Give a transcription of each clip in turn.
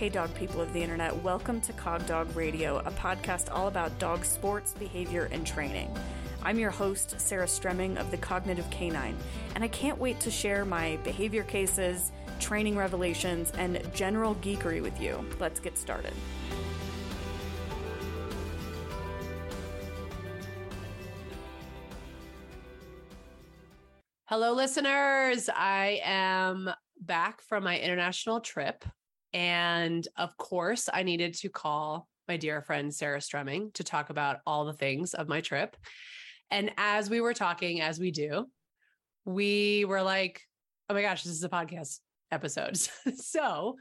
Hey, dog people of the internet, welcome to Cog Dog Radio, a podcast all about dog sports, behavior, and training. I'm your host, Sarah Stremming of the Cognitive Canine, and I can't wait to share my behavior cases, training revelations, and general geekery with you. Let's get started. Hello, listeners. I am back from my international trip. And of course, I needed to call my dear friend Sarah Stremming to talk about all the things of my trip. And as we were talking, as we do, we were like, oh my gosh, this is a podcast episode. so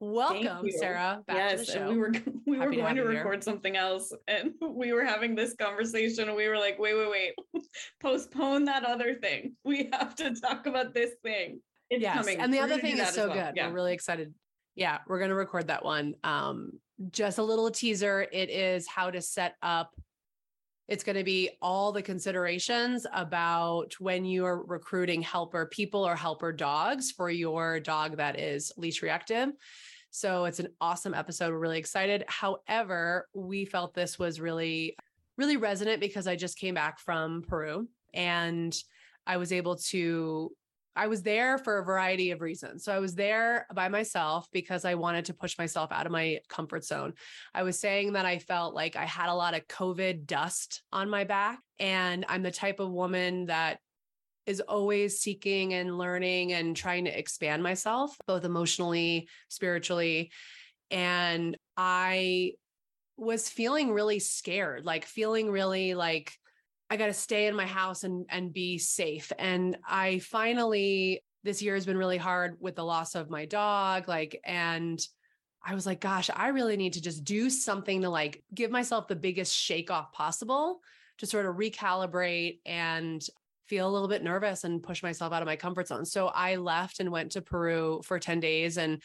welcome, Sarah. Back yes, and we were we Happy were going to, to record here. something else, and we were having this conversation, and we were like, wait, wait, wait, postpone that other thing. We have to talk about this thing. It's yes, coming. and the we're other thing is so well. good. Yeah. We're really excited. Yeah, we're going to record that one. Um, just a little teaser. It is how to set up it's going to be all the considerations about when you are recruiting helper people or helper dogs for your dog that is leash reactive. So it's an awesome episode. We're really excited. However, we felt this was really, really resonant because I just came back from Peru and I was able to I was there for a variety of reasons. So I was there by myself because I wanted to push myself out of my comfort zone. I was saying that I felt like I had a lot of COVID dust on my back. And I'm the type of woman that is always seeking and learning and trying to expand myself, both emotionally, spiritually. And I was feeling really scared, like feeling really like, I got to stay in my house and and be safe. And I finally this year has been really hard with the loss of my dog like and I was like gosh, I really need to just do something to like give myself the biggest shake off possible to sort of recalibrate and feel a little bit nervous and push myself out of my comfort zone. So I left and went to Peru for 10 days and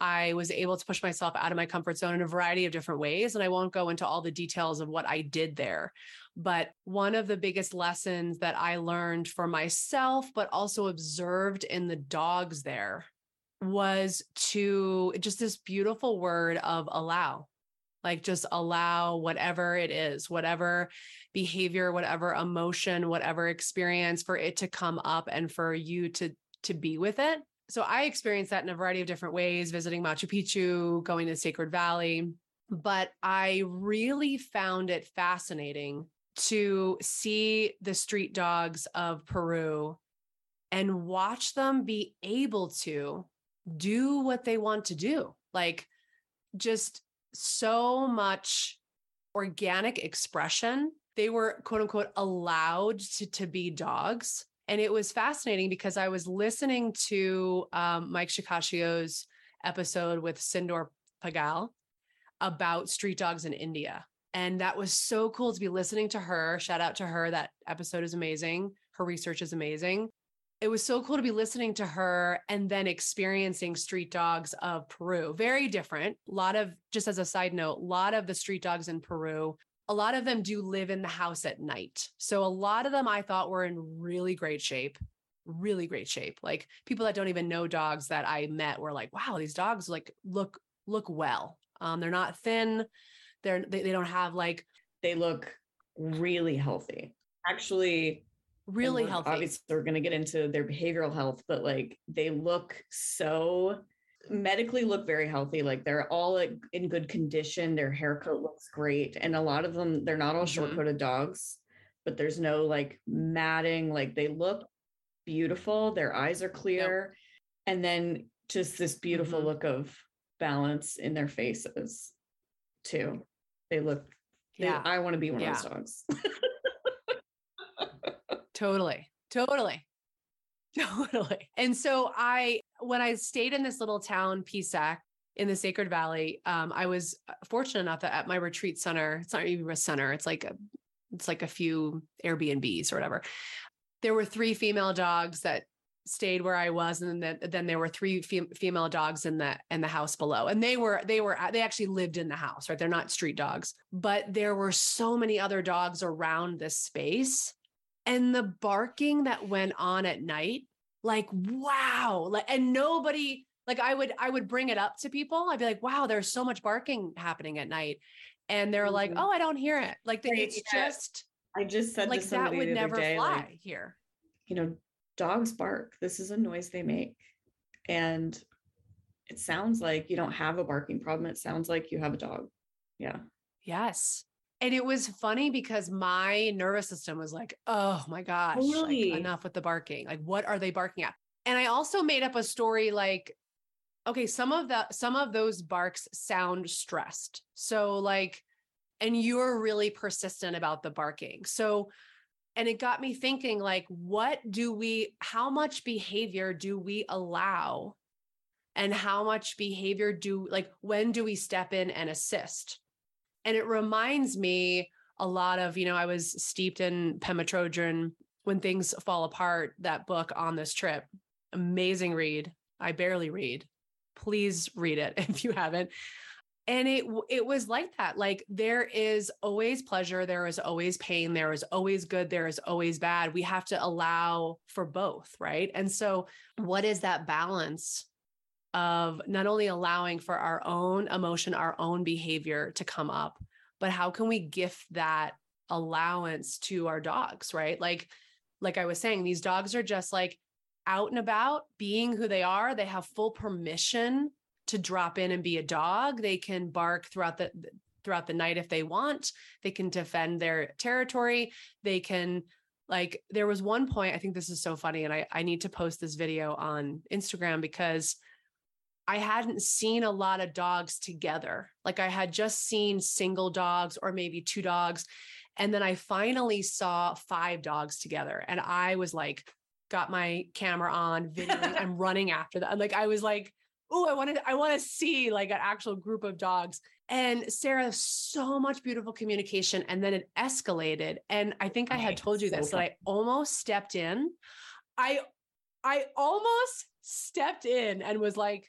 I was able to push myself out of my comfort zone in a variety of different ways. And I won't go into all the details of what I did there. But one of the biggest lessons that I learned for myself, but also observed in the dogs there was to just this beautiful word of allow. Like just allow whatever it is, whatever behavior, whatever emotion, whatever experience for it to come up and for you to to be with it so I experienced that in a variety of different ways, visiting Machu Picchu, going to Sacred Valley. But I really found it fascinating to see the street dogs of Peru and watch them be able to do what they want to do. Like just so much organic expression. They were quote unquote allowed to, to be dogs and it was fascinating because I was listening to um, Mike Shikashio's episode with Sindhoor Pangal about street dogs in India. And that was so cool to be listening to her. Shout out to her. That episode is amazing. Her research is amazing. It was so cool to be listening to her and then experiencing street dogs of Peru. Very different. A lot of, just as a side note, a lot of the street dogs in Peru a lot of them do live in the house at night. So a lot of them I thought were in really great shape, really great shape. Like people that don't even know dogs that I met were like, wow, these dogs like look look well. Um, they're not thin. They're they, they don't have like they look really healthy. Actually, really healthy. Obviously, we're going to get into their behavioral health, but like they look so medically look very healthy. Like they're all in good condition. Their haircut looks great. And a lot of them, they're not all mm-hmm. short coated dogs, but there's no like matting. Like they look beautiful. Their eyes are clear. Yep. And then just this beautiful mm-hmm. look of balance in their faces too. They look, yeah. They, I want to be one yeah. of those dogs. totally. Totally. Totally. And so I when I stayed in this little town, Pisac, in the Sacred Valley, um, I was fortunate enough that at my retreat center, it's not even a center, it's like a it's like a few Airbnbs or whatever. There were three female dogs that stayed where I was, and then then there were three fem- female dogs in the in the house below, and they were they were they actually lived in the house, right? They're not street dogs, but there were so many other dogs around this space, and the barking that went on at night like wow like and nobody like I would I would bring it up to people. I'd be like, "Wow, there's so much barking happening at night." And they're mm-hmm. like, "Oh, I don't hear it." Like right, it's yeah. just I just said like that would never day, fly like, here. You know, dogs bark. This is a noise they make. And it sounds like you don't have a barking problem. It sounds like you have a dog. Yeah. Yes. And it was funny because my nervous system was like, oh my gosh, like, enough with the barking. Like, what are they barking at? And I also made up a story like, okay, some of the some of those barks sound stressed. So like, and you're really persistent about the barking. So and it got me thinking like what do we how much behavior do we allow and how much behavior do like when do we step in and assist and it reminds me a lot of you know i was steeped in pema chodron when things fall apart that book on this trip. Amazing read. I barely read. Please read it if you haven't. And it it was like that like there is always pleasure there is always pain there is always good there is always bad. We have to allow for both right? And so what is that balance of not only allowing for our own emotion our own behavior to come up but how can we gift that allowance to our dogs right like like i was saying these dogs are just like out and about being who they are they have full permission to drop in and be a dog. They can bark throughout the throughout the night if they want. They can defend their territory. They can like there was one point I think this is so funny and I I need to post this video on Instagram because I hadn't seen a lot of dogs together. Like I had just seen single dogs or maybe two dogs and then I finally saw five dogs together and I was like got my camera on videoing I'm running after them. Like I was like oh, I wanted, I want to see like an actual group of dogs. And Sarah, so much beautiful communication. And then it escalated. And I think I had told you this, that I almost stepped in. I I almost stepped in and was like,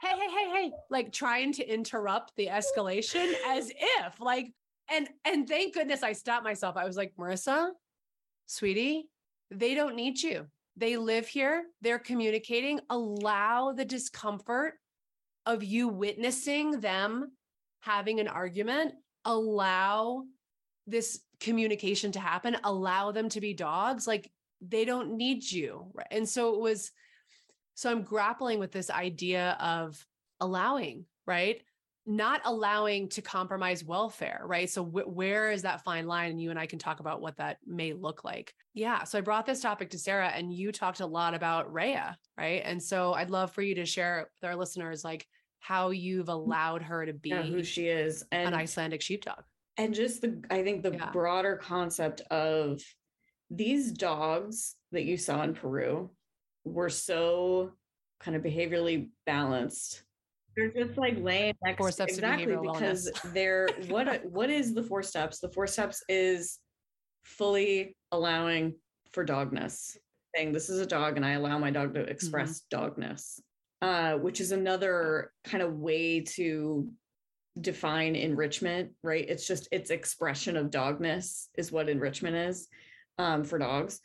hey, hey, hey, hey, like trying to interrupt the escalation as if like, and and thank goodness I stopped myself. I was like, Marissa, sweetie, they don't need you. They live here, they're communicating. Allow the discomfort of you witnessing them having an argument. Allow this communication to happen. Allow them to be dogs. Like they don't need you. And so it was, so I'm grappling with this idea of allowing, right? not allowing to compromise welfare, right? So wh- where is that fine line? And you and I can talk about what that may look like. Yeah. So I brought this topic to Sarah and you talked a lot about Rhea, right? And so I'd love for you to share with our listeners like how you've mm. allowed her to be yeah, who she is and an Icelandic sheepdog. And just the I think the yeah. broader concept of these dogs that you saw in Peru were so kind of behaviorally balanced they're just like laying next four steps exactly because they're what what is the four steps? The four steps is fully allowing for dogness. Saying this is a dog and I allow my dog to express mm-hmm. dogness. Uh, which is another kind of way to define enrichment, right? It's just its expression of dogness is what enrichment is um, for dogs.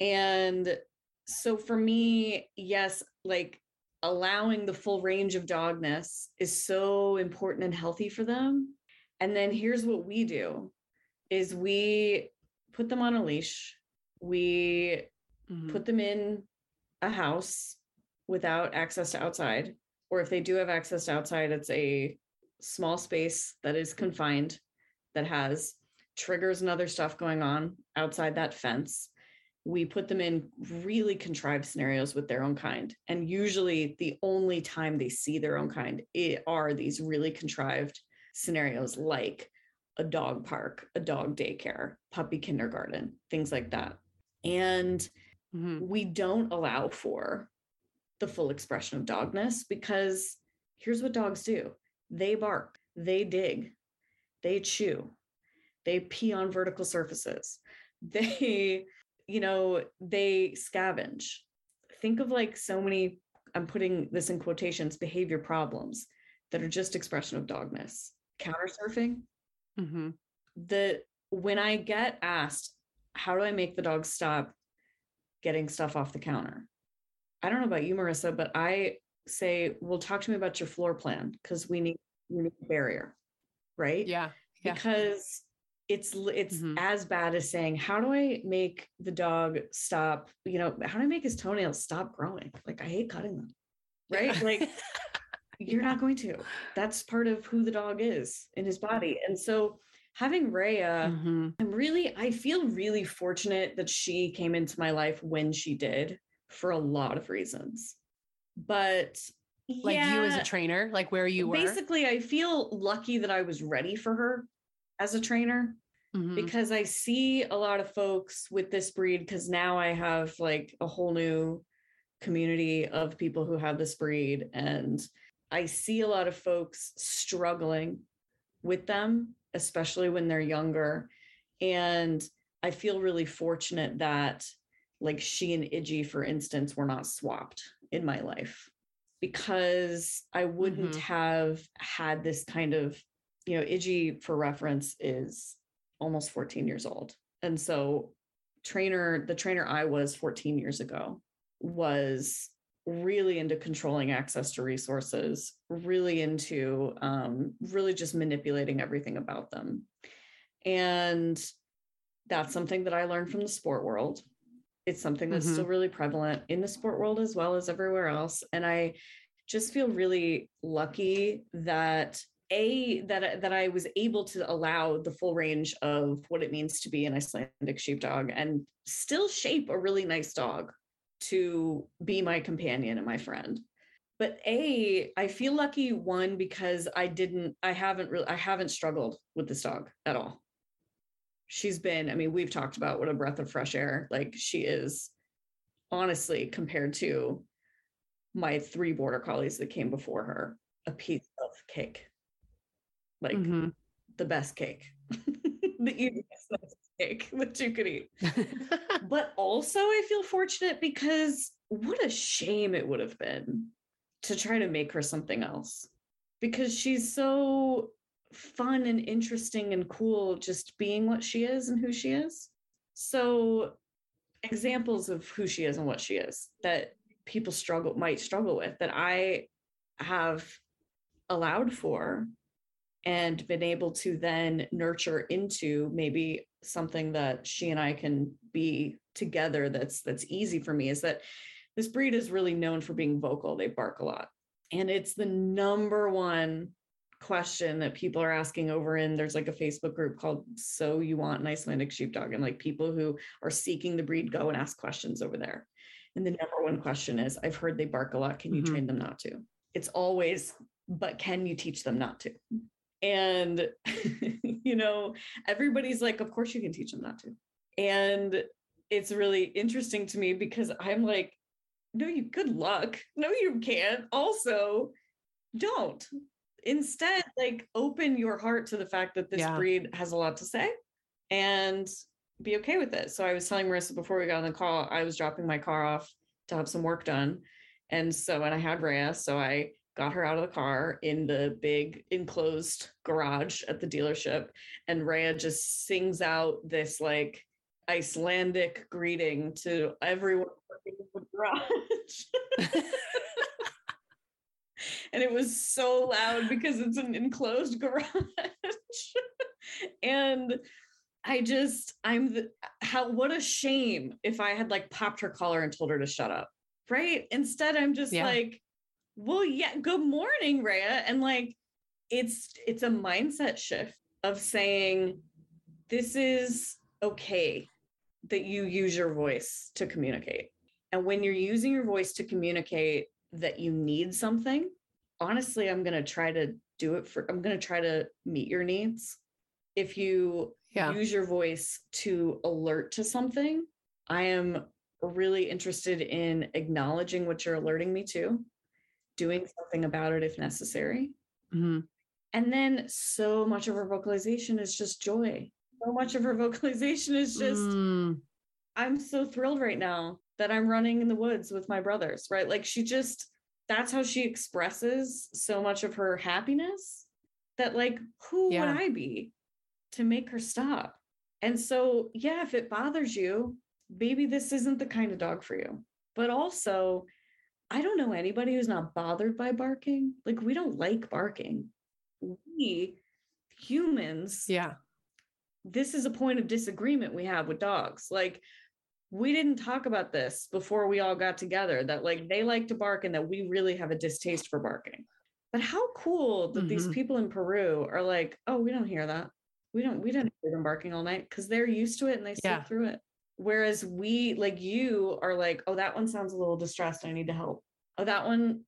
And so for me, yes, like allowing the full range of dogness is so important and healthy for them. And then here's what we do is we put them on a leash. We mm-hmm. put them in a house without access to outside. Or if they do have access to outside, it's a small space that is confined that has triggers and other stuff going on outside that fence we put them in really contrived scenarios with their own kind. And usually the only time they see their own kind are these really contrived scenarios like a dog park, a dog daycare, puppy kindergarten, things like that. And mm-hmm. we don't allow for the full expression of dogness because here's what dogs do they bark, they dig, they chew, they pee on vertical surfaces, they you know, they scavenge. Think of like so many, I'm putting this in quotations, behavior problems that are just expression of dogness. Counter surfing. Mm-hmm. The when I get asked, how do I make the dog stop getting stuff off the counter? I don't know about you, Marissa, but I say, well, talk to me about your floor plan because we need, we need a barrier. Right. Yeah. yeah. Because it's it's mm-hmm. as bad as saying how do i make the dog stop you know how do i make his toenails stop growing like i hate cutting them right yeah. like you're not going to that's part of who the dog is in his body and so having Rhea, mm-hmm. I'm really, I feel really fortunate that she came into my life when she did for a lot of reasons. But like yeah, you as a trainer, like where you were? Basically, I feel lucky that I was ready for her as a trainer mm-hmm. because I see a lot of folks with this breed because now I have like a whole new community of people who have this breed and I see a lot of folks struggling with them especially when they're younger. And I feel really fortunate that like she and Iggy, for instance, were not swapped in my life because I wouldn't mm-hmm. have had this kind of, you know, Iggy, for reference, is almost 14 years old. And so trainer, the trainer I was 14 years ago was really into controlling access to resources, really into um, really just manipulating everything about them. And that's something that I learned from the sport world. It's something that's mm-hmm. still really prevalent in the sport world as well as everywhere else. And I just feel really lucky that a that that I was able to allow the full range of what it means to be an Icelandic sheepdog and still shape a really nice dog to be my companion and my friend. But a i feel lucky one because i didn't i haven't really i haven't struggled with this dog at all. She's been i mean we've talked about what a breath of fresh air like she is honestly compared to my three border collies that came before her a piece of cake like mm-hmm. the best cake the easiest cake that you could eat. but also, I feel fortunate because what a shame it would have been to try to make her something else because she's so fun and interesting and cool just being what she is and who she is. So, examples of who she is and what she is that people struggle might struggle with that I have allowed for and been able to then nurture into maybe something that she and I can be together that's that's easy for me is that this breed is really known for being vocal. They bark a lot. And it's the number one question that people are asking over in there's like a facebook group called so you want an icelandic sheepdog and like people who are seeking the breed go and ask questions over there. And the number one question is i've heard they bark a lot. Can you mm-hmm. train them not to? It's always but can you teach them not to and, you know, everybody's like, of course you can teach them not to. And it's really interesting to me because I'm like, no, you good luck. No, you can't. Also, don't. Instead, like open your heart to the fact that this yeah. breed has a lot to say and be okay with it. So I was telling Marissa before we got on the call, I was dropping my car off to have some work done. And so, and I had Rhea, so I got her out of the car in the big enclosed garage at the dealership. And Rhea just sings out this like Icelandic greeting to everyone in the garage. and it was so loud because it's an enclosed garage. and I just, I'm the, how, what a shame if I had like popped her collar and told her to shut up. Right. Instead, I'm just yeah. like, well, yeah, good morning, Rhea And like it's it's a mindset shift of saying this is okay that you use your voice to communicate. And when you're using your voice to communicate that you need something, honestly, I'm going to try to do it for I'm going to try to meet your needs. If you yeah. use your voice to alert to something, I am really interested in acknowledging what you're alerting me to doing something about it if necessary. Mm-hmm. And then so much of her vocalization is just joy. So much of her vocalization is just, mm. I'm so thrilled right now that I'm running in the woods with my brothers, right? Like she just, that's how she expresses so much of her happiness that, like, who yeah. would I be to make her stop? And so, yeah, if it bothers you, maybe this isn't the kind of dog for you. But also, I don't know anybody who's not bothered by barking. Like we don't like barking. We humans, yeah. This is a point of disagreement we have with dogs. Like we didn't talk about this before we all got together that like they like to bark and that we really have a distaste for barking. But how cool that mm-hmm. these people in Peru are like, oh, we don't hear that. We don't, we don't hear them barking all night because they're used to it and they sleep through it. Whereas we, like you, are like, oh, that one sounds a little distressed. I need to help. Oh, that one,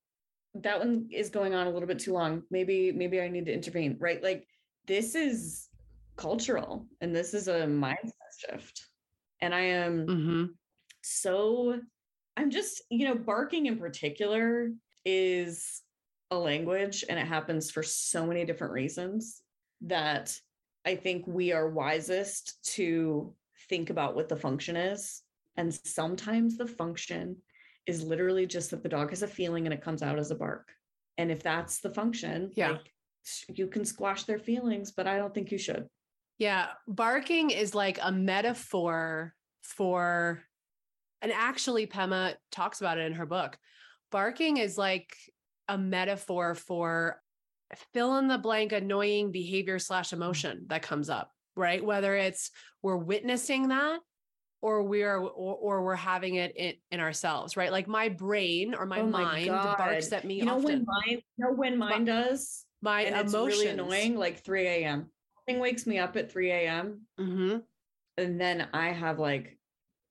that one is going on a little bit too long. Maybe, maybe I need to intervene. Right. Like this is cultural and this is a mindset shift. And I am mm-hmm. so, I'm just, you know, barking in particular is a language and it happens for so many different reasons that I think we are wisest to think about what the function is. And sometimes the function is literally just that the dog has a feeling and it comes out as a bark. And if that's the function, yeah. Like, you can squash their feelings, but I don't think you should. Yeah. Barking is like a metaphor for, and actually, Pema talks about it in her book. Barking is like a metaphor for fill in the blank annoying behavior slash emotion that comes up, right? Whether it's we're witnessing that or we're or, or we're having it in, in, ourselves, right? Like my brain or my, oh my mind God. barks at me. You know often. when mine, you know when mine does my and emotions. It's really annoying, like 3 a.m. Thing wakes me up at 3 a.m. Mm-hmm. And then I have like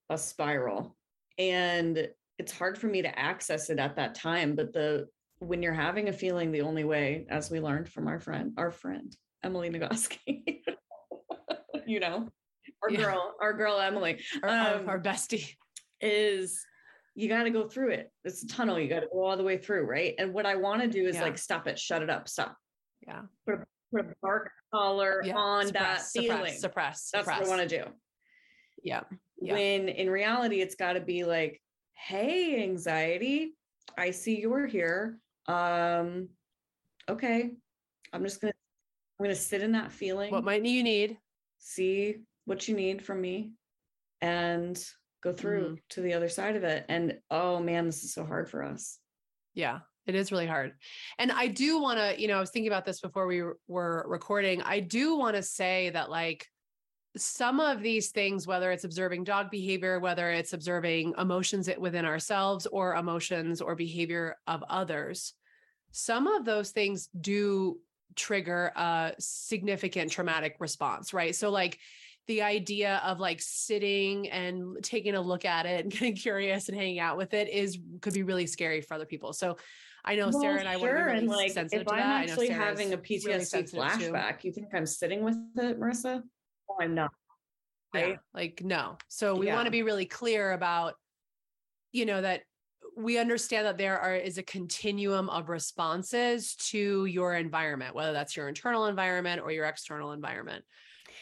a spiral. And it's hard for me to access it at that time. But the when you're having a feeling, the only way, as we learned from our friend, our friend, Emily Nagoski, you know, our yeah. girl, our girl Emily, our, um, our, our bestie, is you got to go through it. It's a tunnel. You got to go all the way through, right? And what I want to do is yeah. like stop it, shut it up, stop. Yeah. Put a, put a bark collar yeah. on suppress, that feeling. Suppress, suppress. That's suppress. what I want to do. Yeah. yeah. When in reality, it's got to be like, hey, anxiety, I see you're here. Um, okay. I'm just gonna I'm gonna sit in that feeling. What might you need? See what you need from me and go through mm-hmm. to the other side of it. And oh man, this is so hard for us. Yeah, it is really hard. And I do want to, you know, I was thinking about this before we were recording. I do want to say that, like, some of these things, whether it's observing dog behavior, whether it's observing emotions within ourselves or emotions or behavior of others, some of those things do trigger a significant traumatic response, right? So, like, the idea of like sitting and taking a look at it and getting curious and hanging out with it is could be really scary for other people. So I know well, Sarah and I sure. want be really and like, sensitive if to I'm that. actually having a PTSD really flashback, too. you think I'm sitting with it, Marissa? Oh, I'm not. Right? Yeah, like no. So we yeah. want to be really clear about, you know, that we understand that there are is a continuum of responses to your environment, whether that's your internal environment or your external environment.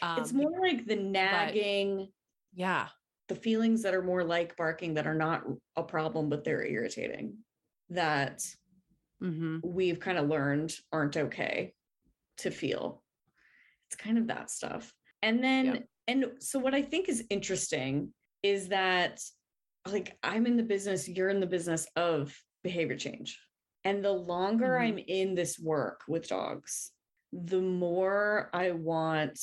Um, it's more like the nagging. But, yeah. The feelings that are more like barking that are not a problem, but they're irritating that mm-hmm. we've kind of learned aren't okay to feel. It's kind of that stuff. And then, yep. and so what I think is interesting is that like I'm in the business, you're in the business of behavior change. And the longer mm-hmm. I'm in this work with dogs, the more I want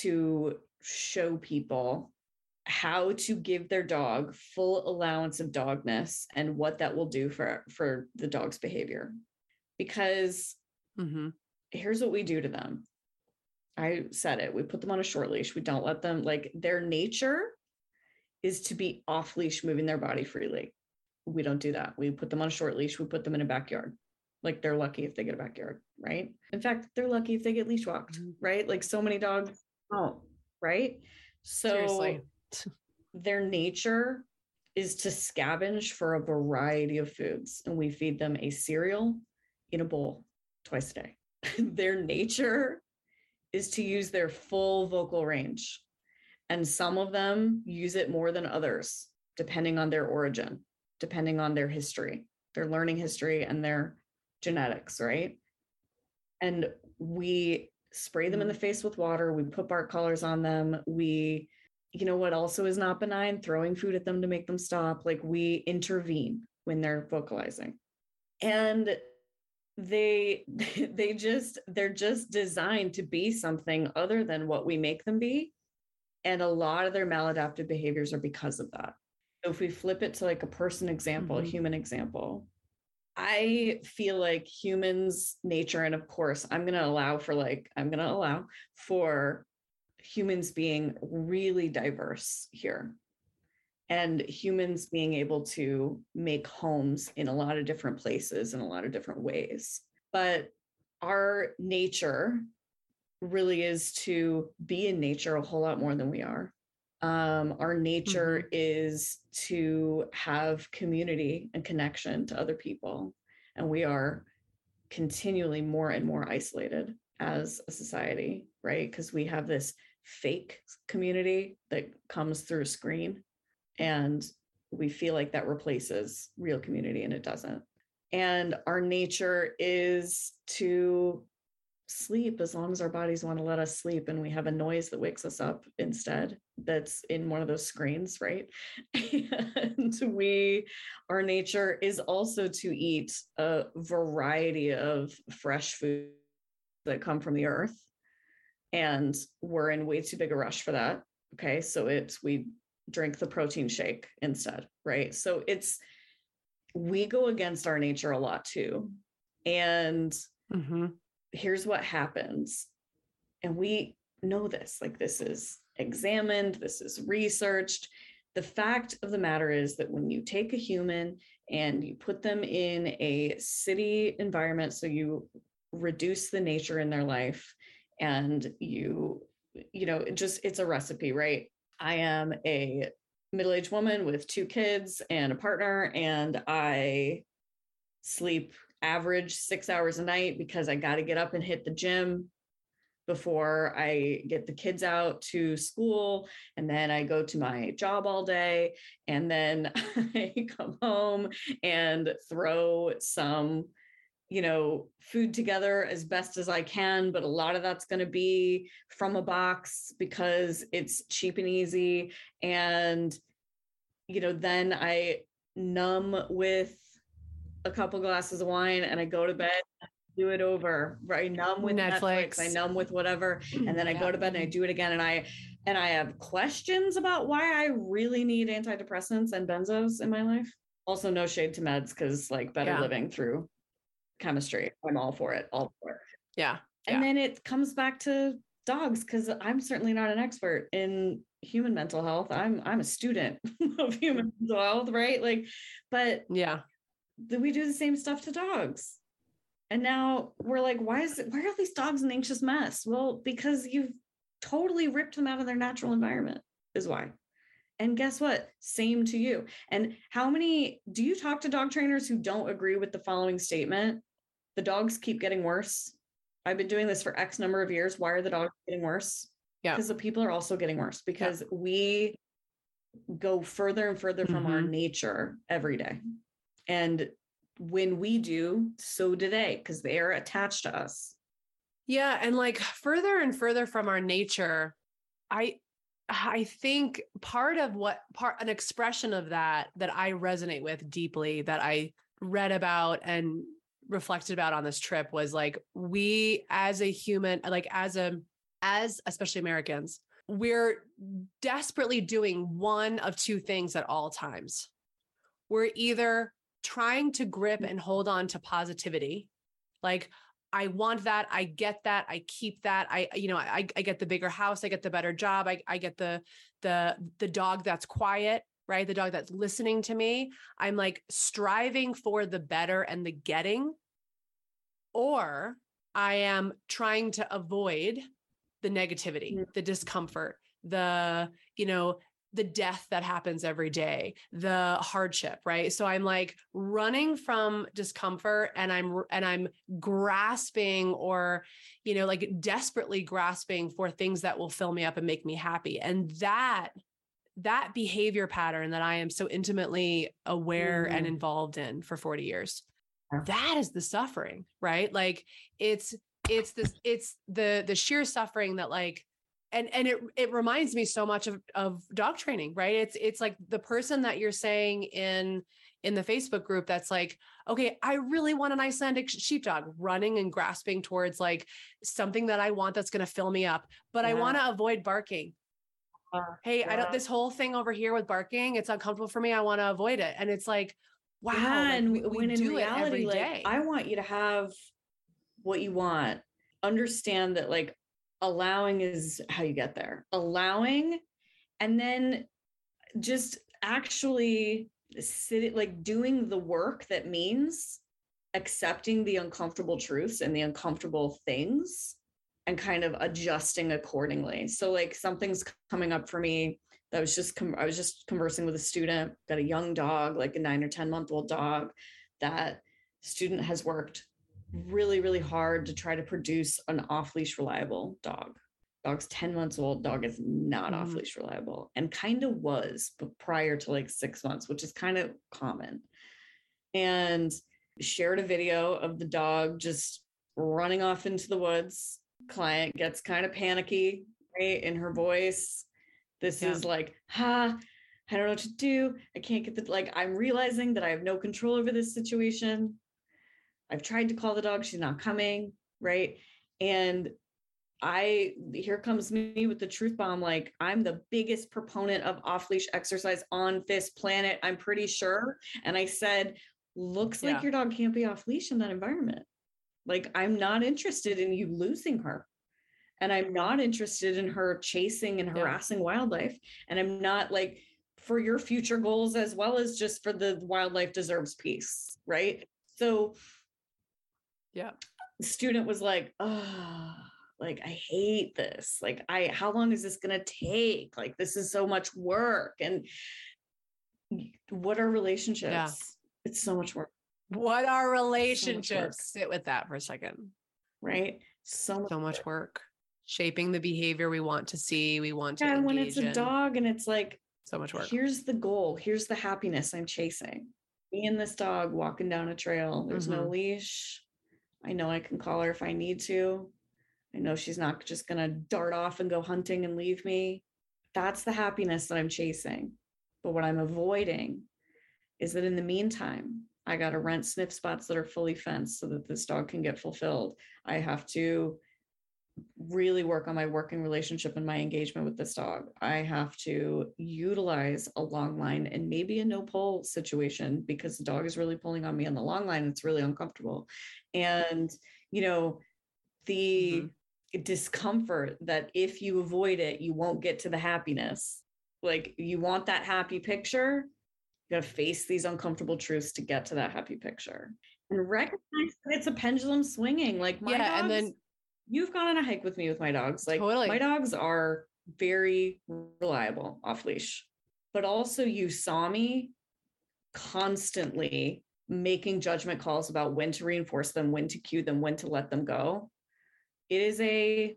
to show people how to give their dog full allowance of dogness and what that will do for for the dog's behavior because mm-hmm. here's what we do to them i said it we put them on a short leash we don't let them like their nature is to be off leash moving their body freely. We don't do that. We put them on a short leash. We put them in a backyard. Like they're lucky if they get a backyard right? In fact they're lucky if they get leash walked mm-hmm. right? Like so many dogs don't right? So their nature is to scavenge for a variety of foods, and we feed them a cereal in a bowl twice a day. their nature is to use their full vocal range, and some of them use it more than others, depending on their origin, depending on their history, their learning history, and their genetics, right? And we spray them in the mm-hmm. face with water, we put bark collars on them, we you know what also is not benign throwing food at them to make them stop like we intervene when they're vocalizing. And they they just they're just designed to be something other than what we make them be and a lot of their maladaptive behaviors are because of that so if we flip it to like a person example mm-hmm. a human example i feel like humans nature and of course i'm going to allow for like i'm going to allow for humans being really diverse here and humans being able to make homes in a lot of different places in a lot of different ways. But our nature really is to be in nature a whole lot more than we are. Um, our nature mm-hmm. is to have community and connection to other people. And we are continually more and more isolated as a society, right? Because we have this fake community that comes through a screen and we feel like that replaces real community and it doesn't and our nature is to sleep as long as our bodies want to let us sleep and we have a noise that wakes us up instead that's in one of those screens right and we our nature is also to eat a variety of fresh food that come from the earth and we're in way too big a rush for that okay so it's we drink the protein shake instead, right? So it's, we go against our nature a lot too. And mm-hmm. Here's what happens. And we know this, like this is examined, this is researched. The fact of the matter is that when you take a human and you put them in a city environment, so you reduce the nature in their life and you, you know, just it's a recipe, right? I am a middle aged woman with two kids and a partner, and I sleep average six hours a night because I got to get up and hit the gym before I get the kids out to school. And then I go to my job all day. And then I come home and throw some you know, food together as best as I can, but a lot of that's going to be from a box because it's cheap and easy. And, you know, then I numb with a couple glasses of wine and I go to bed, do it over, right? Numb with Netflix. Netflix I numb with whatever. And then I yeah. go to bed and I do it again. And I, and I have questions about why I really need antidepressants and benzos in my life. Also, no shade to meds because like better yeah. living through chemistry. I'm all for it. All for it. Yeah. And yeah. then it comes back to dogs because I'm certainly not an expert in human mental health. I'm I'm a student of human mental health, right? Like, but yeah, we do the same stuff to dogs. And now we're like, why is it why are these dogs an anxious mess? Well, because you've totally ripped them out of their natural environment, is why. And guess what? Same to you. And how many do you talk to dog trainers who don't agree with the following statement? the dogs keep getting worse. I've been doing this for X number of years. Why are the dogs getting worse? Yeah. Because the people are also getting worse because yeah. we go further and further from mm-hmm. our nature every day. And when we do, so do they, because they are attached to us. Yeah. And like further and further from our nature, I I think part of what part an expression of that that I resonate with deeply that I read about and reflected about on this trip was like we as a human like as a as especially Americans we're desperately doing one of two things at all times we're either trying to grip and hold on to positivity like I want that. I get that. I keep that. I, you know, I, I get the bigger house. I get the better job. I, I get the, the, the dog that's quiet right? The dog that's listening to me. I'm like striving for the better and the getting, or I am trying to avoid the negativity, mm-hmm. the discomfort, the, you know, the death that happens every day, the hardship, right? So I'm like running from discomfort and I'm and I'm grasping or you know like desperately grasping for things that will fill me up and make me happy. And that that behavior pattern that I am so intimately aware mm-hmm. and involved in for 40 years. That is the suffering, right? Like it's it's this it's the the sheer suffering that like and and it it reminds me so much of of dog training right? It's it's like the person that you're saying in in the facebook group that's like okay i really want an icelandic sheepdog running and grasping towards like something that i want that's going to fill me up but yeah. i want to avoid barking. Uh, hey yeah. i don't this whole thing over here with barking it's uncomfortable for me i want to avoid it. And it's like wow yeah, and we, we when in reality like i want you to have what you want. Understand that like allowing is how you get there. Allowing and then just actually sitting like doing the work that means accepting the uncomfortable truths and the uncomfortable things and kind of adjusting accordingly. So like something's coming up for me that was just com- i was just conversing with a student got a young dog like a nine or ten month old dog that student has worked really, really hard to try to produce an off leash reliable dog. Dog's 10 months old, dog is not mm-hmm. off leash reliable and kind of was, but prior to like six months, which is kind of common. And shared a video of the dog just running off into the woods. Client gets kind of panicky, right? In her voice. This yeah. is like, ha, I don't know what to do. I can't get the like, I'm realizing that I have no control over this situation. I've tried to call the dog, she's not coming, right? And I here comes me with the truth bomb like I'm the biggest proponent of off leash exercise on this planet, I'm pretty sure. And I said, looks yeah. like your dog can't be off leash in that environment. Like I'm not interested in you losing her. And I'm not interested in her chasing and harassing yeah. wildlife. And I'm not like for your future goals as well as just for the wildlife deserves peace, right? So yeah. The student was like, oh, like I hate this. Like, I, how long is this going to take? Like, this is so much work. And what are relationships? Yeah. It's so much work. What are relationships? So Sit with that for a second. Right. So much, so much work. work. Shaping the behavior we want to see, we want to. And when it's a in. dog and it's like, so much work. Here's the goal. Here's the happiness I'm chasing. Me and this dog walking down a trail. There's mm-hmm. no leash. I know I can call her if I need to. I know she's not just going to dart off and go hunting and leave me. That's the happiness that I'm chasing. But what I'm avoiding is that in the meantime, I got to rent sniff spots that are fully fenced so that this dog can get fulfilled. I have to really work on my working relationship and my engagement with this dog. I have to utilize a long line and maybe a no pull situation because the dog is really pulling on me on the long line. It's really uncomfortable. And, you know, the mm-hmm. discomfort that if you avoid it, you won't get to the happiness. Like you want that happy picture, you gotta face these uncomfortable truths to get to that happy picture and recognize that it's a pendulum swinging. Like my yeah, dogs, and then you've gone on a hike with me with my dogs. Like totally. my dogs are very reliable off leash, but also you saw me constantly making judgment calls about when to reinforce them, when to cue them, when to let them go. It is a,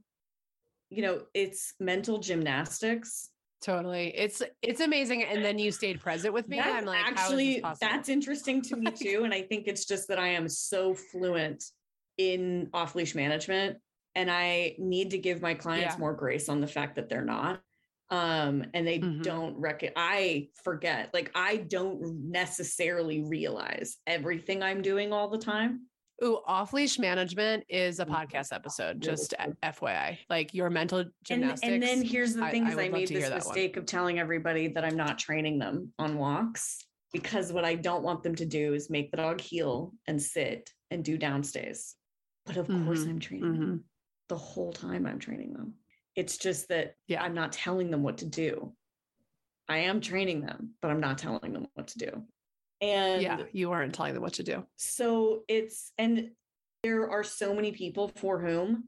you know, it's mental gymnastics. Totally. It's it's amazing. And then you stayed present with me. That's I'm like, actually that's interesting to me too. And I think it's just that I am so fluent in off leash management and I need to give my clients yeah. more grace on the fact that they're not. Um, and they mm-hmm. don't reckon I forget, like I don't necessarily realize everything I'm doing all the time. Ooh, off leash management is a mm-hmm. podcast episode, just FYI. Like your mental gymnastics. And, and then here's the thing: I, I, I made this mistake of telling everybody that I'm not training them on walks because what I don't want them to do is make the dog heel and sit and do downstays. But of mm-hmm. course, I'm training mm-hmm. them the whole time I'm training them. It's just that yeah. I'm not telling them what to do. I am training them, but I'm not telling them what to do. And yeah, you aren't telling them what to do. So it's, and there are so many people for whom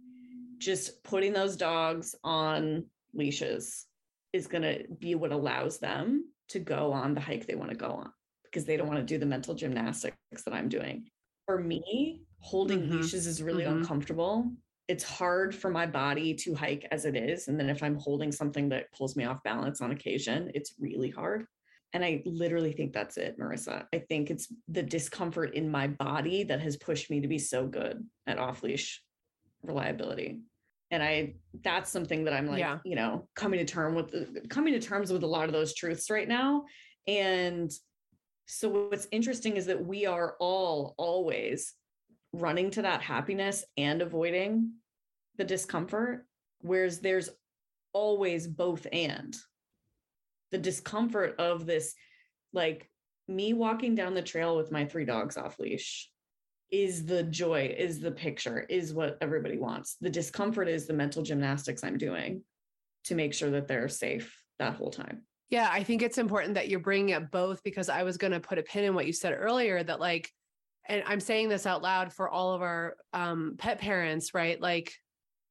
just putting those dogs on leashes is going to be what allows them to go on the hike they want to go on because they don't want to do the mental gymnastics that I'm doing. For me, holding mm-hmm. leashes is really mm-hmm. uncomfortable it's hard for my body to hike as it is. And then if I'm holding something that pulls me off balance on occasion, it's really hard. And I literally think that's it, Marissa. I think it's the discomfort in my body that has pushed me to be so good at off leash reliability. and i that's something that i'm like yeah. you know coming to term with coming to terms with a lot of those truths right now and so what's interesting is that we are all always running to that happiness and avoiding the discomfort whereas there's always both and the discomfort of this like me walking down the trail with my three dogs off leash is the joy, is the picture, is what everybody wants. The discomfort is the mental gymnastics I'm doing to make sure that they're safe that whole time. Yeah, I think it's important that you're bringing up both because I was going to put a pin in what you said earlier that like and I'm saying this out loud for all of our um, pet parents, right? Like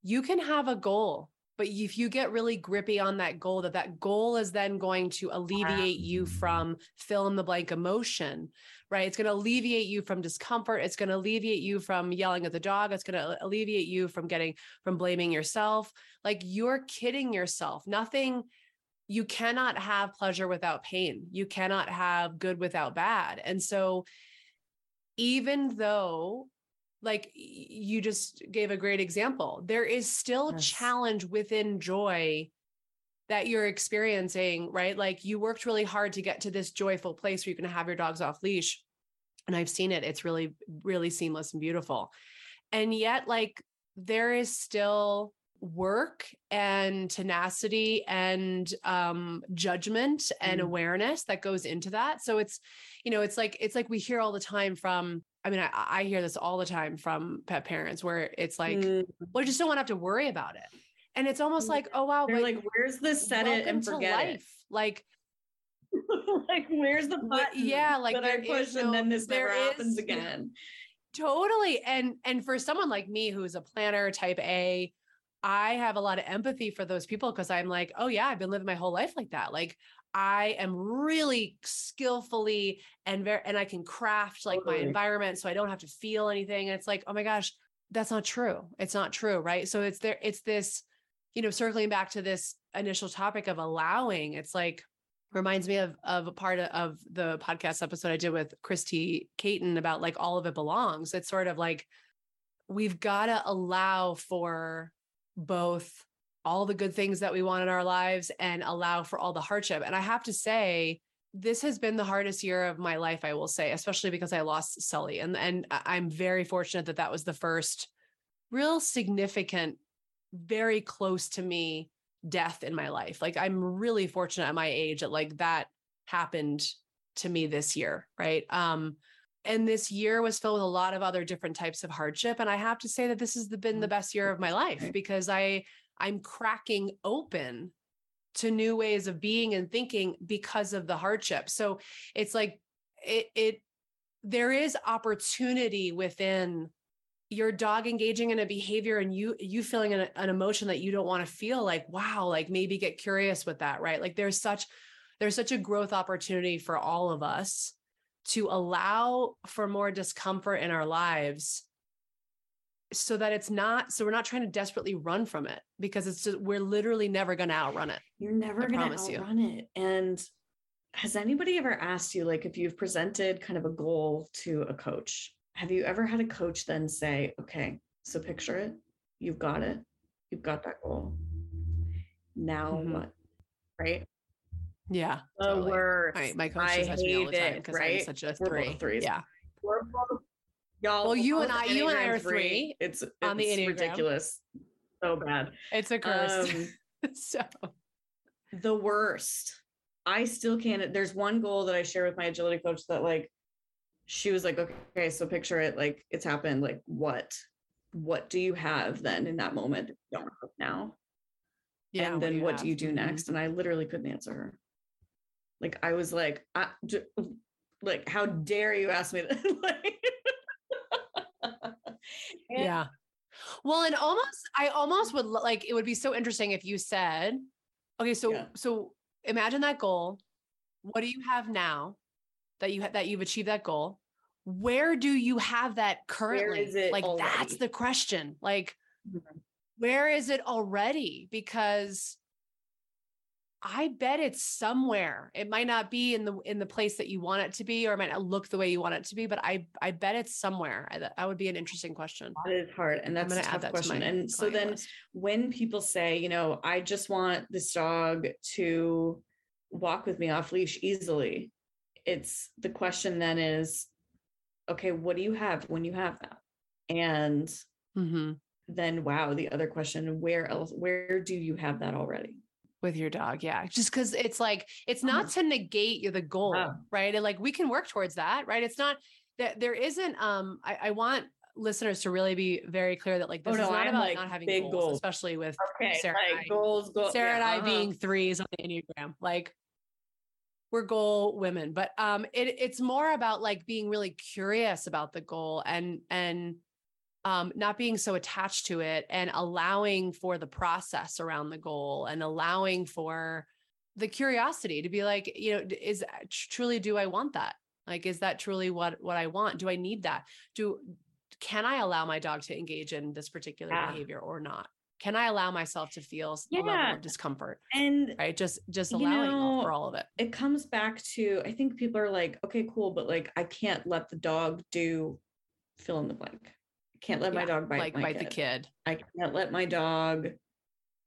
you can have a goal but if you get really grippy on that goal that that goal is then going to alleviate you from fill in the blank emotion right? It's going to alleviate you from discomfort. It's going to alleviate you from yelling at the dog. It's going to alleviate you from getting from blaming yourself. Like you're kidding yourself. Nothing you cannot have pleasure without pain. You cannot have good without bad. And so even though like you just gave a great example there is still yes. challenge within joy that you're experiencing right? Like you worked really hard to get to this joyful place where you can have your dogs off leash and i've seen it. It's really really seamless and beautiful. And yet like there is still work and tenacity and um judgment and mm. awareness that goes into that so it's you know it's like it's like we hear all the time from I mean, I, I hear this all the time from pet parents where it's like, mm. well, I just don't want to have to worry about it. And it's almost like, oh wow, they're like, where's the set it and forget life? it? Like, like where's the button? Yeah, like that I push and then this never happens again. Totally. And and for someone like me who's a planner type A, I have a lot of empathy for those people because I'm like, oh yeah, I've been living my whole life like that. Like I am really skillfully and very, and I can craft like my environment so I don't have to feel anything. And it's like, oh my gosh, that's not true. It's not true. Right. So it's there, it's this, you know, circling back to this initial topic of allowing, it's like, reminds me of of a part of, of the podcast episode I did with Christy Caton about like all of it belongs. It's sort of like we've got to allow for both all the good things that we want in our lives and allow for all the hardship. And I have to say, this has been the hardest year of my life, I will say, especially because I lost Sully. And, and I'm very fortunate that that was the first real significant, very close to me death in my life. Like I'm really fortunate at my age that like that happened to me this year. Right. Um, and this year was filled with a lot of other different types of hardship. And I have to say that this has been the mm. best year of my life because I I'm cracking open to new ways of being and thinking because of the hardship. So it's like it it there is opportunity within your dog engaging in a behavior and you you feeling an, an emotion that you don't want to feel like wow like maybe get curious with that right like there's such there's such a growth opportunity for all of us to allow for more discomfort in our lives so that it's not so we're not trying to desperately run from it because it's just we're literally never going to outrun it. You're never going to outrun you. it. And has anybody ever asked you like if you've presented kind of a goal to a coach have you ever had a coach then say okay so picture it. You've got it. You've got that goal. Now mm-hmm. what? Right yeah the totally. worst. My, my coach says me all the time because right? I'm such a three. Threes. Yeah. We're both Y'all, well, you and I, you and I are three. three. It's, it's on the Enneagram. ridiculous. So bad. It's a curse. Um, so the worst. I still can't. There's one goal that I share with my agility coach that like she was like, okay, so picture it like it's happened. Like what? What do you have then in that moment that you don't have now? Yeah. And then what do you, do, you do next? Mm-hmm. And I literally couldn't answer her. Like I was like, I, like how dare you ask me that? like yeah. Well, and almost, I almost would like, it would be so interesting if you said, okay, so, yeah. so imagine that goal. What do you have now that you have, that you've achieved that goal? Where do you have that currently? like, already? that's the question. Like, mm-hmm. where is it already? Because I bet it's somewhere. It might not be in the in the place that you want it to be, or it might not look the way you want it to be. But I I bet it's somewhere. I, that would be an interesting question. That is hard, and that's a tough that question. To and so then, list. when people say, you know, I just want this dog to walk with me off leash easily, it's the question then is, okay, what do you have when you have that? And mm-hmm. then, wow, the other question, where else? Where do you have that already? With your dog yeah just because it's like it's not to negate the goal right? And like we can work towards that right? It's not that there isn't um I, I, want listeners to really be very clear that like this oh, no, is not about like not having goals, goals, especially with okay, Sarah like and I. goals, goals Sarah yeah, and I uh-huh. being threes on the Enneagram like we're goal women but um it, it's more about like being really curious about the goal and and um, not being so attached to it and allowing for the process around the goal and allowing for the curiosity to be like, you know, is truly, do I want that? Like, is that truly what, what I want? Do I need that? Do, can I allow my dog to engage in this particular yeah. behavior or not? Can I allow myself to feel yeah. a level of discomfort? And right, just just allowing know, for all of it. It comes back to I think people are like, okay, cool, but like I can't let the dog do fill in the blank can't let yeah, my dog bite like bite kid. the kid. I can't let my dog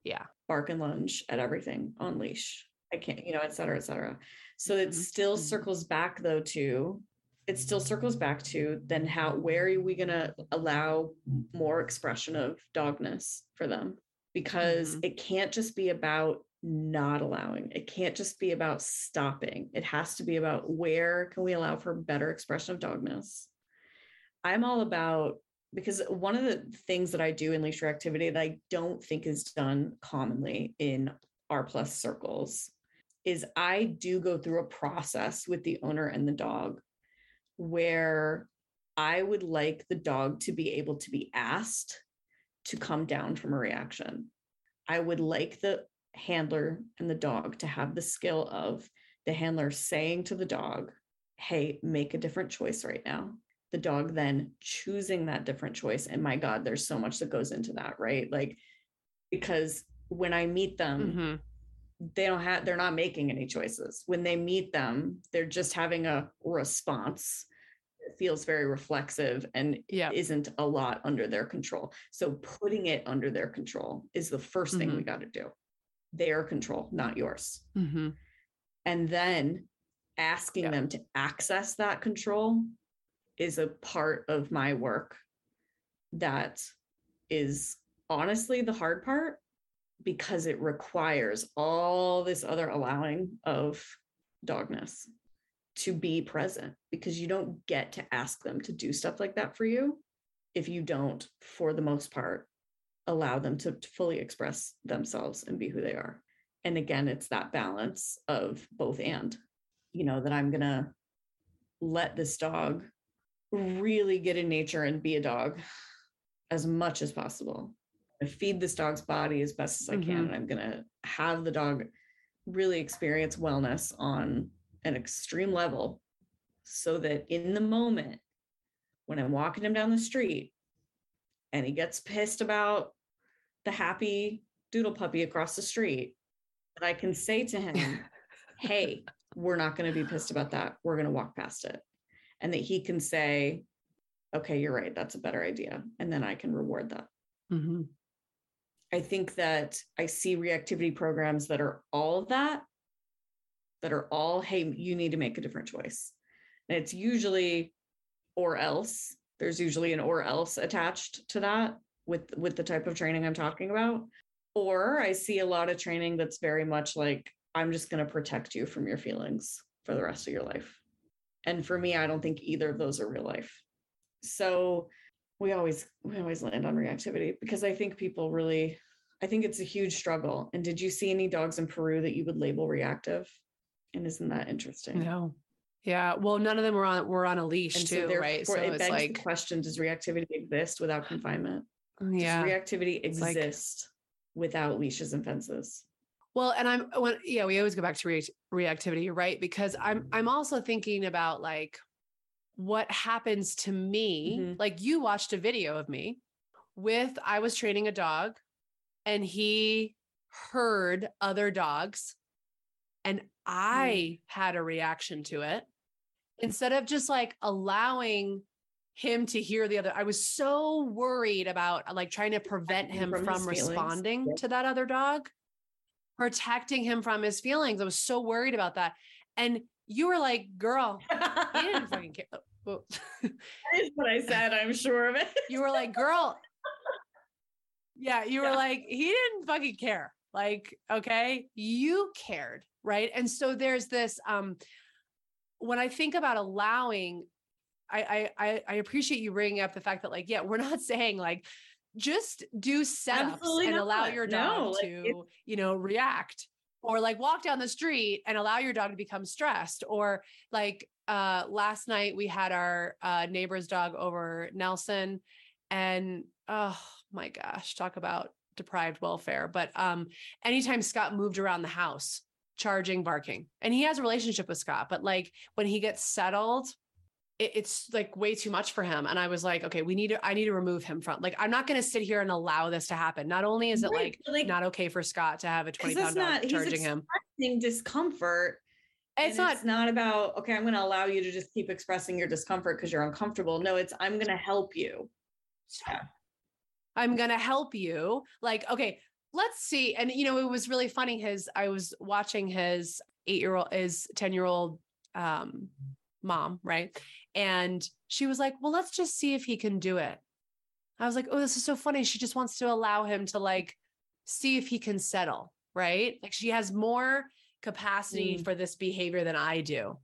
yeah bark and lunge at everything on leash. I can't, you know, et cetera, et cetera. So it mm-hmm. still mm-hmm. circles back though to it still circles back to then how where are we gonna allow more expression of dogness for them? Because mm-hmm. it can't just be about not allowing. It can't just be about stopping. It has to be about where can we allow for better expression of dogness. I'm all about because one of the things that I do in leash reactivity that I don't think is done commonly in R plus circles is I do go through a process with the owner and the dog where I would like the dog to be able to be asked to come down from a reaction. I would like the handler and the dog to have the skill of the handler saying to the dog, Hey, make a different choice right now the dog then choosing that different choice and my god there's so much that goes into that right like because when i meet them mm-hmm. they don't have they're not making any choices when they meet them they're just having a response it feels very reflexive and yeah. isn't a lot under their control so putting it under their control is the 1st mm-hmm. thing we mm-hmm. got to do their control not yours mm-hmm. and then asking yeah. them to access that control is a part of my work that is honestly the hard part because it requires all this other allowing of dogness to be present because you don't get to ask them to do stuff like that for you if you don't for the most part allow them to, to fully express themselves and be who they are. And again it's that balance of both and you know that i'm going to let this dog really get in nature and be a dog as much as possible. I feed this dog's body as best as I can. Mm-hmm. And I'm going to have the dog really experience wellness on an extreme level so that in the moment when I'm walking him down the street and he gets pissed about the happy doodle puppy across the street, that I can say to him, Hey, we're not going to be pissed about that. We're going to walk past it and that he can say, okay, you're right, that's a better idea. And then I can reward that. Mm-hmm. I think that I see reactivity programs that are all of that, that are all, hey, you need to make a different choice. And it's usually or else. There's usually an or else attached to that with with the type of training I'm talking about. Or I see a lot of training that's very much like, I'm just going to protect you from your feelings for the rest of your life. And for me, I don't think either of those are real life. So we always we always land on reactivity because I think people really I think it's a huge struggle. And did you see any dogs in Peru that you would label reactive? And isn't that interesting? No. Yeah. Well, none of them were on were on a leash and too, so right? So it begs like... the question: Does reactivity exist without confinement? Yeah. Does reactivity exist like... without leashes and fences? Well, and I'm when yeah, we always go back to re- reactivity, right? Because I'm I'm also thinking about like what happens to me. Mm-hmm. Like you watched a video of me with I was training a dog and he heard other dogs And I mm. had a reaction to it instead of just like allowing him to hear the other. I was so worried about like trying to prevent him from, from responding to that other dog, protecting him from his feelings. I was so worried about that. And you were like, girl, he didn't fucking care. Oh, that is what I said. I'm sure of it. you were like, girl. Yeah, you were yeah. like, he didn't fucking care. Like, okay, you cared, right? And so there's this um when I think about allowing, I I I appreciate you bringing up the fact that like, yeah, we're not saying like just do setups Absolutely and not. allow your dog no, like, to, you know, react or like walk down the street and allow your dog to become stressed or like uh last night we had our uh neighbor's dog over Nelson and oh my gosh talk about deprived welfare but um anytime Scott moved around the house charging, barking. And he has a relationship with Scott, but like when he gets settled, it, it's like way too much for him. And I was like, okay, we need to, I need to remove him from like, I'm not going to sit here and allow this to happen. Not only is it right, like, like, not okay for Scott to have a 20 pound dog not, charging him. discomfort. It's not, it's not about, okay, I'm going to allow you to just keep expressing your discomfort because you're uncomfortable. No, it's, I'm going to help you. Yeah. I'm going to help you. Like, okay, let's see. And you know, it was really funny. His I was watching his eight year old, his 10 year old um, mom, right? And she was like, Well, let's just see if he can do it. I was like, Oh, this is so funny. She just wants to allow him to like see if he can settle, right? Like she has more capacity mm. for this behavior than I do.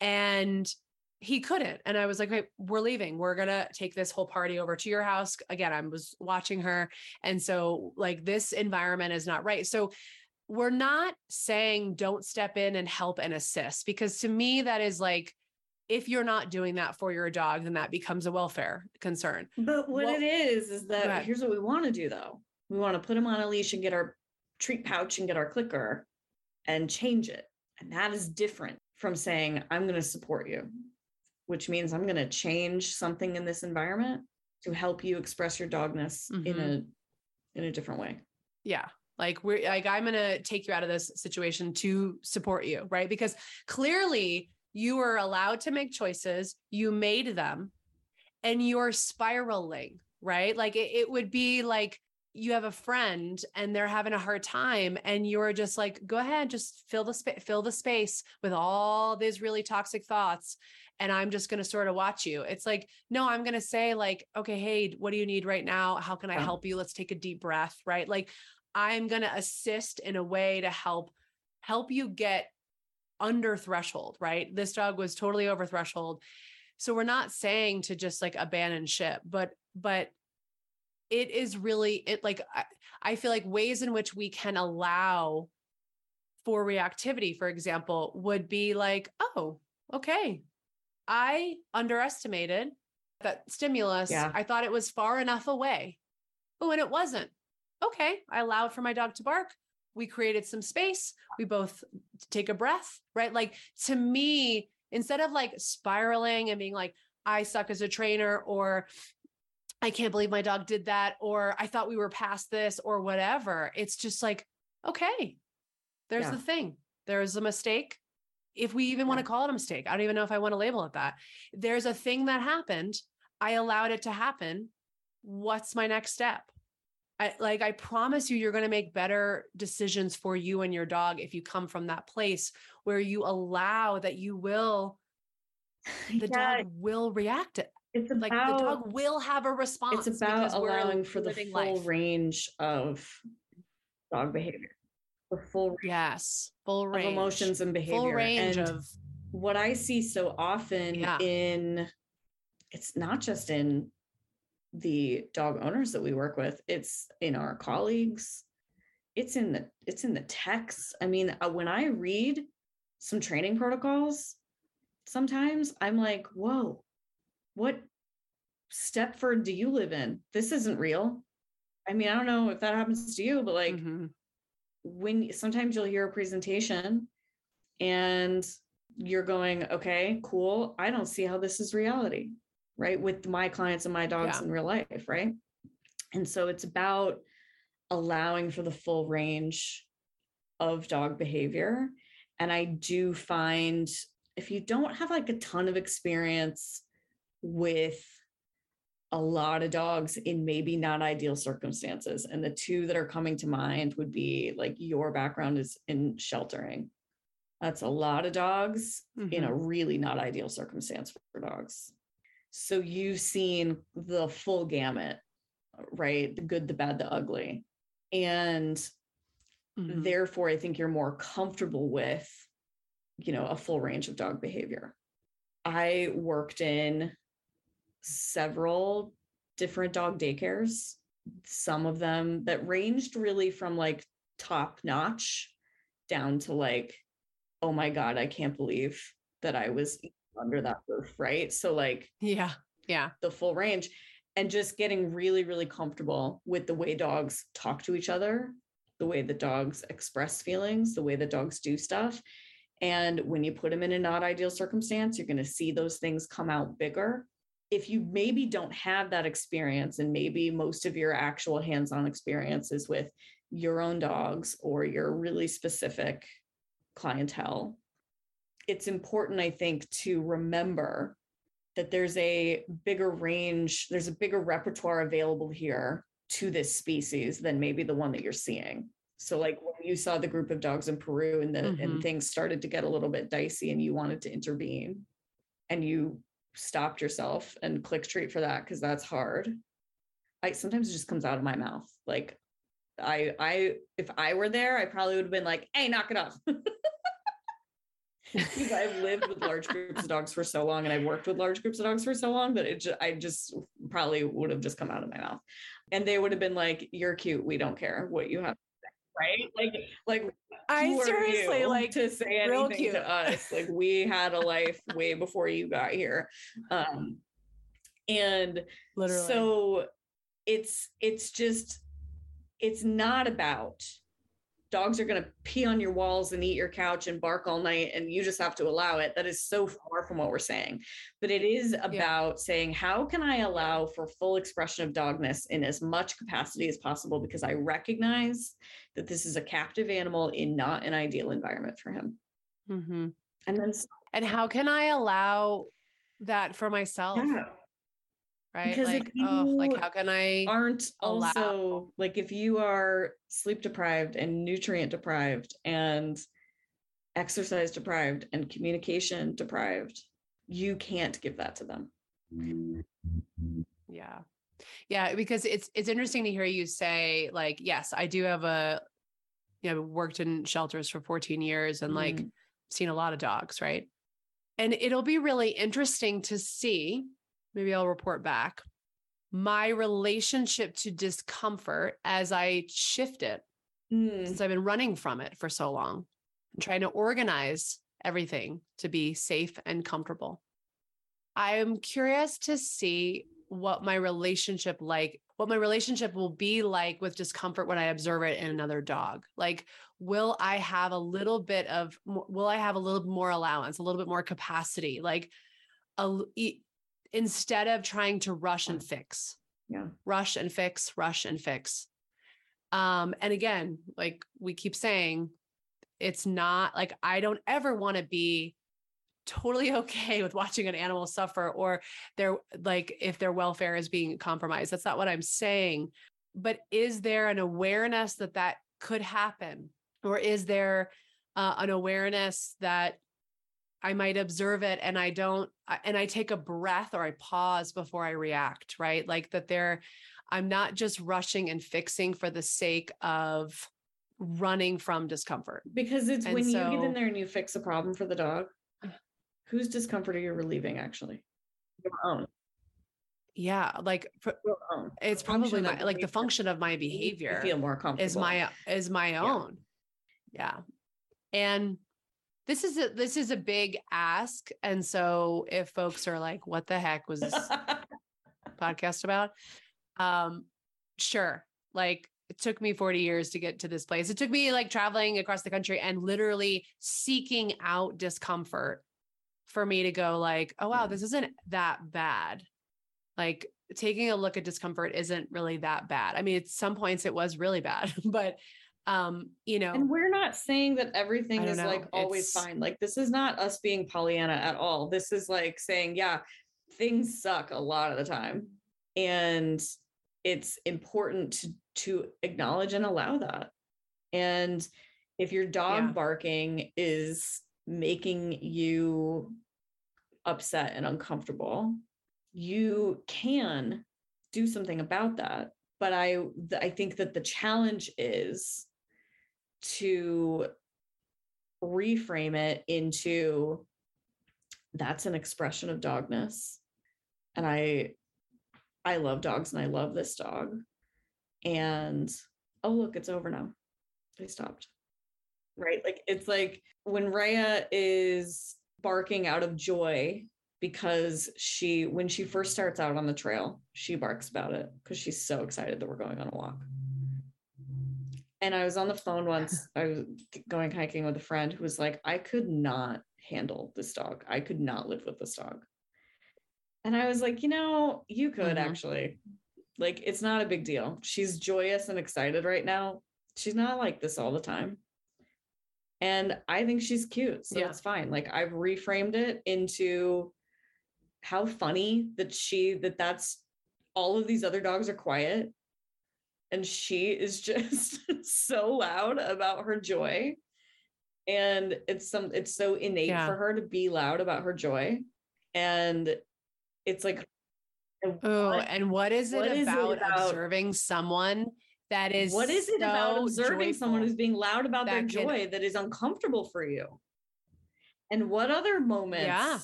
And he couldn't. And I was like, "Wait, we're leaving. We're going to take this whole party over to your house. Again, I was watching her. And so, like, this environment is not right. So, we're not saying don't step in and help and assist because to me, that is like, if you're not doing that for your dog, then that becomes a welfare concern. But what well, it is, is that here's what we want to do though. We want to put him on a leash and get our treat pouch and get our clicker and change it. And that is different from saying, I'm going to support you which means I'm going to change something in this environment to help you express your dogness mm-hmm. in a in a different way. Yeah. Like we're like I'm going to take you out of this situation to support you, right? Because clearly you were allowed to make choices, you made them and you're spiraling, right? Like it, it would be like you have a friend and they're having a hard time and you're just like go ahead just fill the space fill the space with all these really toxic thoughts and I'm just going to sort of watch you. It's like, no, I'm going to say, like, okay, hey, what do you need right now? How can I help you? Let's take a deep breath, right? Like, I'm going to assist in a way to help help you get under threshold, right? This dog was totally over threshold. So we're not saying to just like abandon ship, but but it is really it like I, I feel like ways in which we can allow for reactivity, for example, would be like, oh, okay, I underestimated that stimulus. Yeah. I thought it was far enough away. Oh, and it wasn't. Okay. I allowed for my dog to bark. We created some space. We both take a breath, right? Like to me, instead of like spiraling and being like, I suck as a trainer, or I can't believe my dog did that, or I thought we were past this, or whatever, it's just like, okay, there's yeah. the thing. There's a mistake if we even want to call it a mistake. I don't even know if I want to label it that. There's a thing that happened. I allowed it to happen. What's my next step? I, like I promise you, you're going to make better decisions for you and your dog if you come from that place where you allow that you will, the yeah. dog will react. It's about, like the dog will have a response. It's about allowing for the full life. range of dog behavior the full yes full range of emotions and behavior full range and of what i see so often yeah. in it's not just in the dog owners that we work with it's in our colleagues it's in the it's in the texts i mean uh, when i read some training protocols sometimes i'm like whoa what stepford do you live in? This isn't real. I mean i don't know if that happens to you but like mm-hmm. when sometimes you'll hear a presentation and you're going, okay, cool. I don't see how this is reality, right? With my clients and my dogs yeah. in real life, right? And so it's about allowing for the full range of dog behavior And I do find if you don't have like a ton of experience with a lot of dogs in maybe not ideal circumstances. And the two that are coming to mind would be like your background is in sheltering. That's a lot of dogs mm-hmm. in a mm-hmm. really not ideal circumstance for dogs. So you've seen the full gamut, right? The good, the bad, the ugly. And mm-hmm. therefore, I think you're more comfortable with, you know, a full range of dog behavior. I worked in several different dog daycares, some of them that ranged really from like top notch down to like, oh my God, I can't believe that I was under that roof. Right. So, like, yeah, yeah, the full range and just getting really, really comfortable with the way dogs talk to each other, the way the dogs express feelings, the way the dogs do stuff. And when you put them in a not ideal circumstance, you're going to see those things come out bigger if you maybe don't have that experience and maybe most of your actual hands-on experience is with your own dogs or your really specific clientele it's important i think to remember that there's a bigger range there's a bigger repertoire available here to this species than maybe the one that you're seeing so like when you saw the group of dogs in peru and the mm-hmm. and things started to get a little bit dicey and you wanted to intervene and you stopped yourself and click treat for that because that's hard. I sometimes it just comes out of my mouth. Like I I if I were there, I probably would have been like, hey, knock it off. because I've lived with large groups of dogs for so long and I've worked with large groups of dogs for so long that it just, I just probably would have just come out of my mouth. And they would have been like, You're cute. We don't care what you have right? Like, like I seriously like to say anything to us. Like, we had a life way before you got here, um, and literally, so it's it's just it's not about dogs are going to pee on your walls and eat your couch and bark all night and you just have to allow it. That is so far from what we're saying. But it is about yeah. saying how can i allow for full expression of dogness in as much capacity as possible? Because i recognize that this is a captive animal in not an ideal environment for him. Mm-hmm. and then and how can i allow that for myself? Yeah right? Because like, oh, like how can I aren't allow- also like if you are sleep deprived and nutrient deprived and exercise deprived and communication deprived, you can't give that to them. Yeah. Yeah, because it's it's interesting to hear you say like yes, I do have a you know worked in shelters for 14 years and mm. like seen a lot of dogs, right? And it'll be really interesting to see maybe I'll report back my relationship to discomfort as I shift it mm. since I've been running from it for so long and trying to organize everything to be safe and comfortable. I'm curious to see what my relationship like what my relationship will be like with discomfort when I observe it in another dog. Like will I have a little bit of will I have a little more allowance, a little bit more capacity? Like a instead of trying to rush and fix. Yeah. Rush and fix, rush and fix. Um, and again, like we keep saying, it's not like I don't ever want to be totally okay with watching an animal suffer or their like if their welfare is being compromised. That's not what I'm saying. But is there an awareness that that could happen? Or is there uh, an awareness that I might observe it and I don't, and I take a breath or I pause before I react, right? Like that there, I'm not just rushing and fixing for the sake of running from discomfort. Because it's and when so, you get in there and you fix a problem for the dog, whose discomfort are you relieving actually? Your own. Yeah, like it's probably my, like the function of my behavior. feel more comfortable. Is my is my own. Yeah. yeah. And this is a this is a big ask and so if folks are like what the heck was this podcast about? Um sure like it took me 40 years to get to this place. It took me like traveling across the country and literally seeking out discomfort for me to go like oh wow this isn't that bad. Like taking a look at discomfort isn't really that bad. I mean at some points it was really bad but Um, you know, and we're not saying that everything is know. like always it's... fine. Like this is not us being Pollyanna at all. This is like saying, yeah, things suck a lot of the time. And it's important to to acknowledge and allow that. And if your dog yeah. barking is making you upset and uncomfortable, you can do something about that. But I I think that the challenge is to reframe it into that's an expression of dogness. And I I love dogs and I love this dog. And oh look, it's over now. They stopped. Right? Like it's like when Rhea is barking out of joy because she when she first starts out on the trail she barks about it because she's so excited that we're going on a walk and i was on the phone once i was going hiking with a friend who was like i could not handle this dog. I could not live with this dog. And i was like you know you could mm-hmm. actually. Like it's not a big deal. She's joyous and excited right now. She's not like this all the time. And i think she's cute so yeah. it's fine. Like i've reframed it into how funny that she that that's all of these other dogs are quiet and she is just so loud about her joy and it's some it's so innate yeah. for her to be loud about her joy and it's like oh and what is it, what about, is it about observing someone that is what is it so about observing someone who's being loud about their joy can, that is uncomfortable for you and what other moments yeah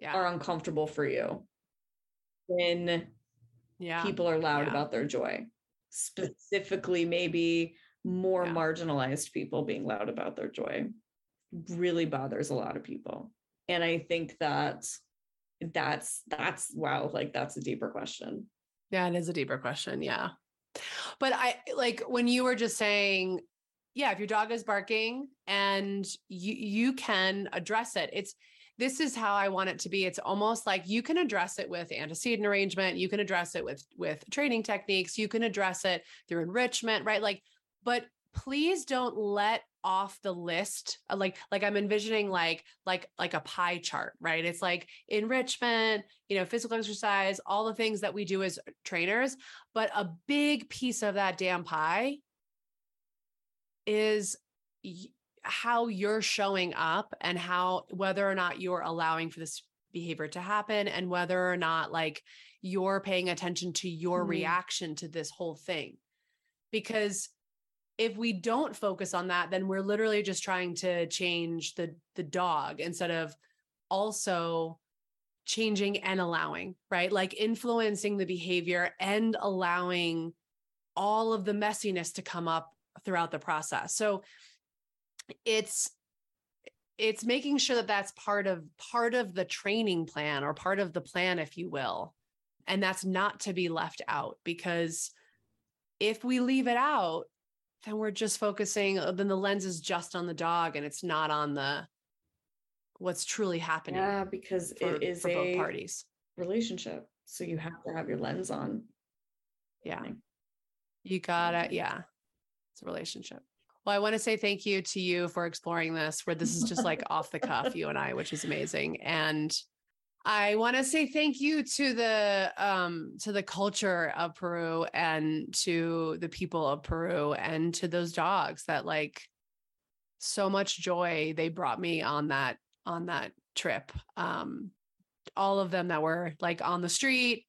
yeah. are uncomfortable for you when yeah. people are loud about their joy specifically maybe more yeah. marginalized people being loud about their joy. Really bothers a lot of people. And i think that that's that's wow like that's a deeper question. Yeah it is a deeper question yeah. But i like when you were just saying yeah if your dog is barking and you you can address it it's this is how I want it to be. It's almost like you can address it with antecedent arrangement, you can address it with with training techniques, you can address it through enrichment, right? Like, but please don't let off the list uh, like like i'm envisioning like like like a pie chart right it's like enrichment you know physical exercise all the things that we do as trainers but a big piece of that damn pie is how you're showing up and how whether or not you're allowing for this behavior to happen and whether or not like you're paying attention to your mm. reaction to this whole thing. Because if we don't focus on that then we're literally just trying to change the the dog instead of also changing and allowing right? Like influencing the behavior and allowing all of the messiness to come up throughout the process. So it's it's making sure that that's part of part of the training plan or part of the plan if you will. And that's not to be left out because if we leave it out then we're just focusing uh, then the lens is just on the dog and it's not on the what's truly happening yeah because for, it is for both parties. relationship. So you have to have your lens on. Yeah. You gotta yeah. It's a relationship well, I want to say thank you to you for exploring this, where this is just like off the cuff, you and I, which is amazing. And I want to say thank you to the um to the culture of Peru and to the people of Peru and to those dogs that like so much joy they brought me on that on that trip. Um all of them that were like on the street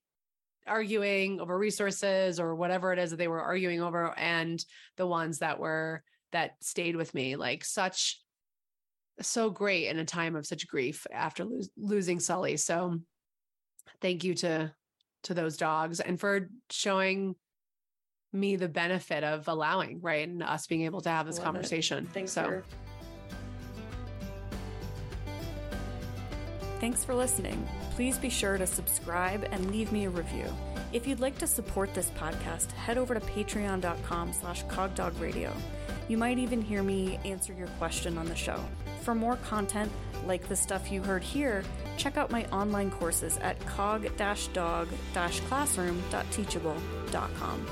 arguing over resources or whatever it is that they were arguing over and the ones that were that stayed with me like such so great in a time of such grief after lo- losing Sully. So thank you to to those dogs and for showing me the benefit of allowing, right? And us being able to have this Love conversation. It. Thanks so for- Thanks for listening. Please be sure to subscribe and leave me a review. If you'd like to support this podcast, head over to patreon.com slash cogdogradio. You might even hear me answer your question on the show. For more content like the stuff you heard here, check out my online courses at cog-dog-classroom.teachable.com.